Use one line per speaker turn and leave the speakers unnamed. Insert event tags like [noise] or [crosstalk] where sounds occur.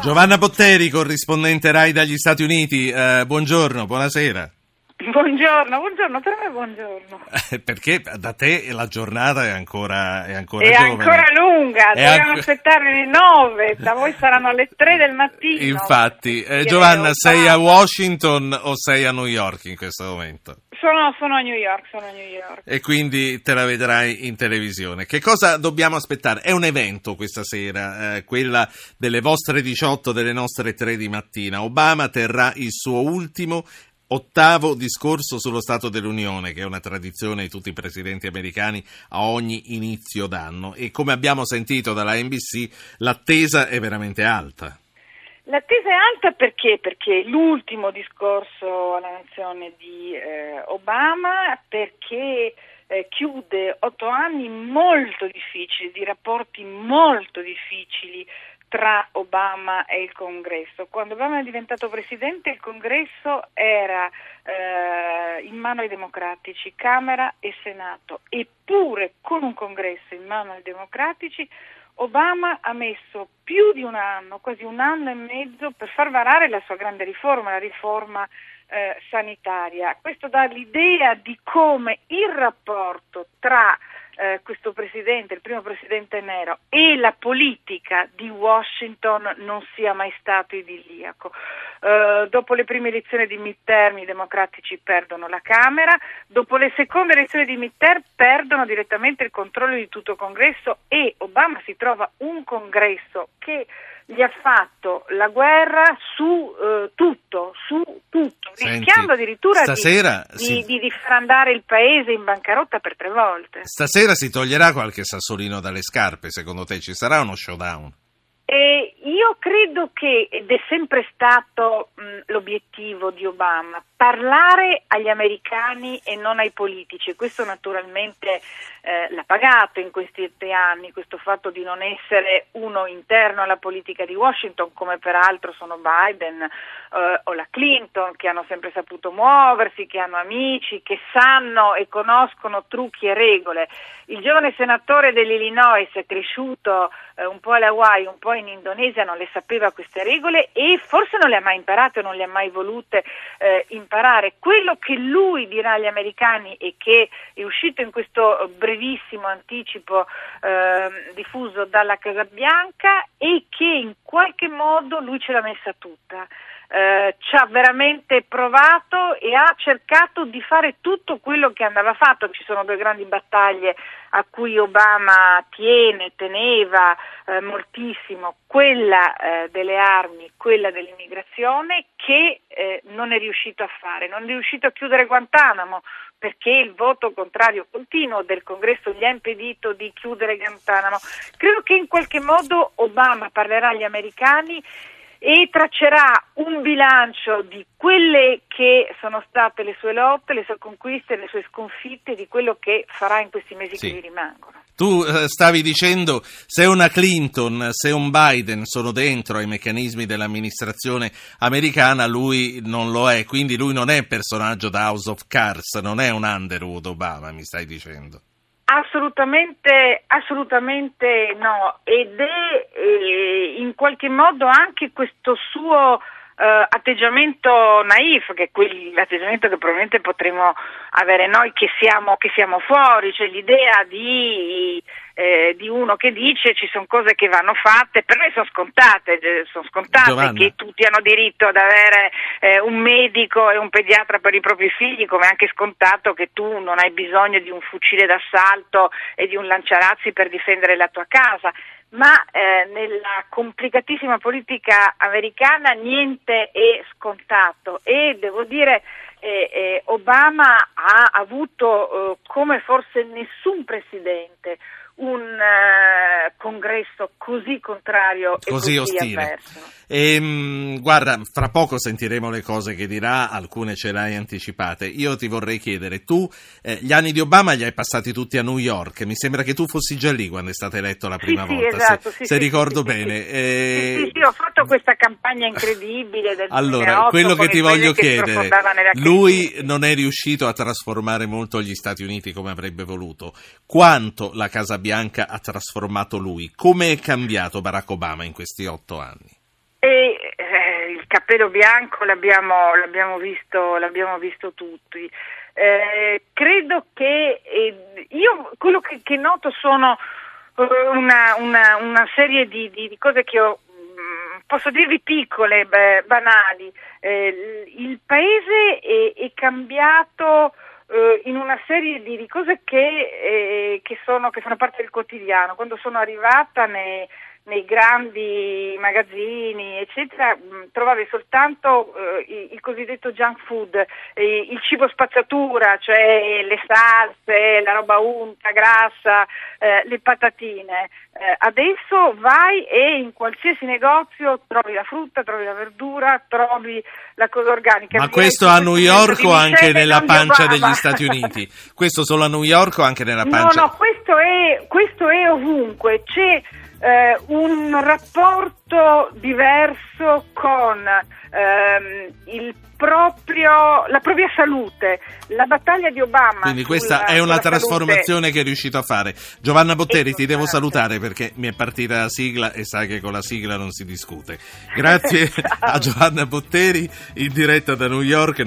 Giovanna Botteri, corrispondente RAI dagli Stati Uniti, eh, buongiorno, buonasera. [laughs]
Buongiorno, buongiorno, per me buongiorno.
Perché da te la giornata è ancora, è ancora
È ancora lunga,
È
dobbiamo
anco-
aspettare le nove, da voi saranno le tre del mattino.
Infatti, eh, Giovanna, sei a. Washington o sei a New York in questo momento?
Sono, sono a New York, sono a New York.
E quindi te la vedrai in televisione. Che cosa dobbiamo aspettare? È un evento questa sera, eh, quella delle vostre 18, delle nostre 3 di mattina. Obama terrà il suo ultimo ottavo discorso sullo Stato dell'Unione, che è una tradizione di tutti i presidenti americani a ogni inizio d'anno. E come abbiamo sentito dalla NBC, l'attesa è veramente alta.
L'attesa è alta perché? Perché l'ultimo discorso alla nazione di eh, Obama, perché eh, chiude otto anni molto difficili, di rapporti molto difficili tra Obama e il Congresso. Quando Obama è diventato presidente il Congresso era eh, in mano ai democratici, Camera e Senato, eppure con un Congresso in mano ai democratici Obama ha messo più di un anno, quasi un anno e mezzo, per far varare la sua grande riforma, la riforma eh, sanitaria. Questo dà l'idea di come il rapporto questo presidente, il primo presidente nero, e la politica di Washington non sia mai stato idilliaco. Eh, dopo le prime elezioni di midterm i democratici perdono la Camera, dopo le seconde elezioni di midterm perdono direttamente il controllo di tutto il congresso e Obama si trova un congresso che gli ha fatto la guerra su eh, tutto, tutto,
Senti,
rischiando addirittura di-
stasera
di,
si-
di- di far andare il paese in bancarotta per tre volte.
Stasera si toglierà qualche sassolino dalle scarpe, secondo te ci sarà uno showdown?
Io credo che, ed è sempre stato mh, l'obiettivo di Obama, parlare agli americani e non ai politici. Questo naturalmente eh, l'ha pagato in questi sette anni, questo fatto di non essere uno interno alla politica di Washington, come peraltro sono Biden eh, o la Clinton, che hanno sempre saputo muoversi, che hanno amici, che sanno e conoscono trucchi e regole. Il giovane senatore dell'Illinois è cresciuto eh, un po' alle Hawaii, un po' in Indonesia, non le sapeva queste regole e forse non le ha mai imparate non le ha mai volute eh, imparare. Quello che lui dirà agli americani e che è uscito in questo eh, brevissimo anticipo ehm, diffuso dalla Casa Bianca è che in qualche modo lui ce l'ha messa tutta. Eh, ci ha veramente provato e ha cercato di fare tutto quello che andava fatto. Ci sono due grandi battaglie a cui Obama tiene, teneva eh, moltissimo, quella eh, delle armi, quella dell'immigrazione, che eh, non è riuscito a fare. Non è riuscito a chiudere Guantanamo perché il voto contrario continuo del Congresso gli ha impedito di chiudere Guantanamo. Credo che in qualche modo Obama parlerà agli americani e traccerà un bilancio di quelle che sono state le sue lotte, le sue conquiste, le sue sconfitte, di quello che farà in questi mesi
Sì.
che gli rimangono.
Tu eh, stavi dicendo se una Clinton, se un Biden sono dentro ai meccanismi dell'amministrazione americana, lui non lo è, quindi lui non è personaggio da House of Cards, non è un Underwood Obama, mi stai dicendo.
Assolutamente, assolutamente no, ed è eh, in qualche modo anche questo suo eh, atteggiamento naif, che è quell'atteggiamento che probabilmente potremmo avere noi che siamo, che siamo fuori, cioè l'idea di, eh, di uno che dice ci sono cose che vanno fatte, per noi sono scontate, eh, sono scontate
Giovanna.
che tutti hanno diritto ad avere eh, un medico e un pediatra per i propri figli, come è anche scontato che tu non hai bisogno di un fucile d'assalto e di un lanciarazzi per difendere la tua casa. Ma eh, nella complicatissima politica americana niente è scontato e devo dire eh, eh, Obama ha avuto eh, come forse nessun presidente un eh, congresso così contrario
Così
e così
ostile.
avverso.
Ehm, guarda, fra poco sentiremo le cose che dirà, alcune ce le hai anticipate. Io ti vorrei chiedere, tu eh, gli anni di Obama li hai passati tutti a New York, mi sembra che tu fossi già lì quando è stato eletto la prima
sì,
volta,
sì, esatto,
se,
sì,
se ricordo bene.
Sì,
Eh,
sì, sì, ho fatto questa campagna incredibile del
Allora,
2008
quello che ti voglio chiedere, lui non è riuscito a trasformare molto gli Stati Uniti come avrebbe voluto. Quanto la Casa Bianca ha trasformato lui? Come è cambiato Barack Obama in questi otto anni?
E pelo bianco l'abbiamo, l'abbiamo, visto, l'abbiamo visto, tutti. Eh, credo che eh, io quello che, che noto sono eh, una, una, una serie di, di, di, cose che ho, posso dirvi piccole, beh, banali. Eh, il paese è, è cambiato eh, in una serie di, cose che, eh, che, sono, che, fanno parte del quotidiano. Quando sono arrivata nei, nei grandi magazzini, eccetera, mh, trovavi soltanto eh, il, cosiddetto junk food, eh, il cibo spazzatura, cioè le salse, la roba unta, grassa, eh, le patatine. Eh, adesso vai e in qualsiasi negozio trovi la frutta, trovi la verdura, trovi la cosa organica.
Ma questo a New York o anche nella pancia degli Stati [laughs] Uniti? Questo solo a New York o anche nella pancia?
No, no, questo è, questo è ovunque. C'è eh, un rapporto diverso con ehm, il proprio, la propria salute, la battaglia di Obama.
Quindi questa sulla, è una trasformazione salute. che è riuscito a fare. Giovanna Botteri, ti devo salutare perché mi è partita la sigla e sai che con la sigla non si discute. Grazie [laughs] a Giovanna Botteri in diretta da New York.